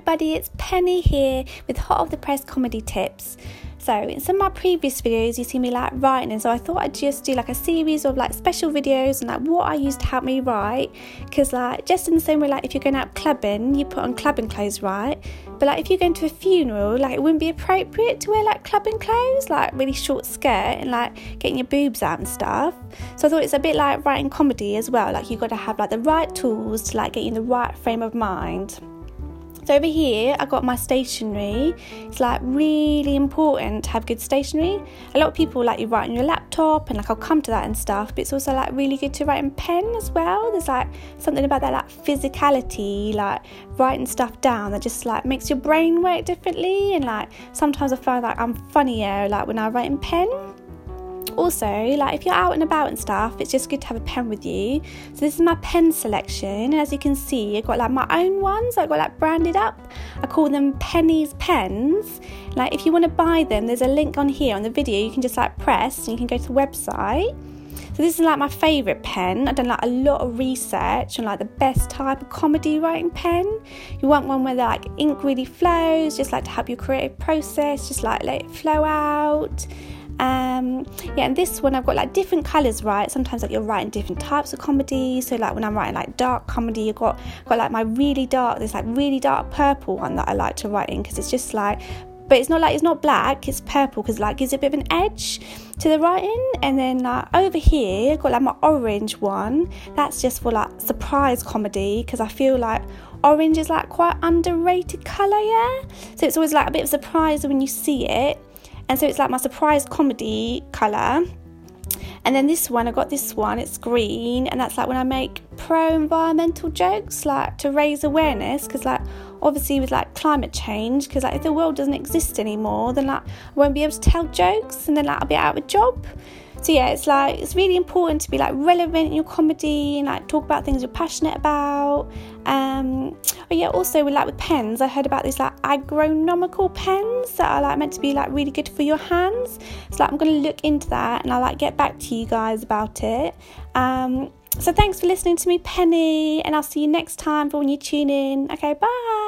everybody, it's Penny here with Hot of the Press comedy tips. So, in some of my previous videos, you see me like writing, and so I thought I'd just do like a series of like special videos and like what I use to help me write. Because, like, just in the same way, like if you're going out clubbing, you put on clubbing clothes, right? But, like, if you're going to a funeral, like, it wouldn't be appropriate to wear like clubbing clothes, like really short skirt and like getting your boobs out and stuff. So, I thought it's a bit like writing comedy as well. Like, you've got to have like the right tools to like get you in the right frame of mind. So over here, I got my stationery. It's like really important to have good stationery. A lot of people like you write on your laptop, and like I'll come to that and stuff. But it's also like really good to write in pen as well. There's like something about that like physicality, like writing stuff down that just like makes your brain work differently. And like sometimes I find like I'm funnier like when I write in pen also like if you're out and about and stuff it's just good to have a pen with you. So this is my pen selection. And as you can see i've got like my own ones. I've got like branded up. I call them pennies pens. Like if you want to buy them there's a link on here on the video. You can just like press and you can go to the website. So this is like my favourite pen. I've done like a lot of research on like the best type of comedy writing pen. You want one where the like ink really flows, just like to help your creative process, just like let it flow out. Um, yeah, and this one I've got like different colours, right? Sometimes like you're writing different types of comedy. So like when I'm writing like dark comedy, you've got got like my really dark, this like really dark purple one that I like to write in because it's just like but it's not like it's not black it's purple because like gives a bit of an edge to the writing and then like over here I've got like my orange one that's just for like surprise comedy because I feel like orange is like quite underrated colour yeah so it's always like a bit of surprise when you see it and so it's like my surprise comedy colour and then this one, I got this one, it's green, and that's like when I make pro environmental jokes, like to raise awareness, because like obviously with like climate change, because like if the world doesn't exist anymore, then like I won't be able to tell jokes, and then like I'll be out of a job. So yeah, it's like it's really important to be like relevant in your comedy and like talk about things you're passionate about. Um, but yeah, also with like with pens, I heard about these like agronomical pens that are like meant to be like really good for your hands. So like I'm gonna look into that and I'll like get back to you guys about it. Um, so thanks for listening to me, Penny, and I'll see you next time for when you tune in. Okay, bye.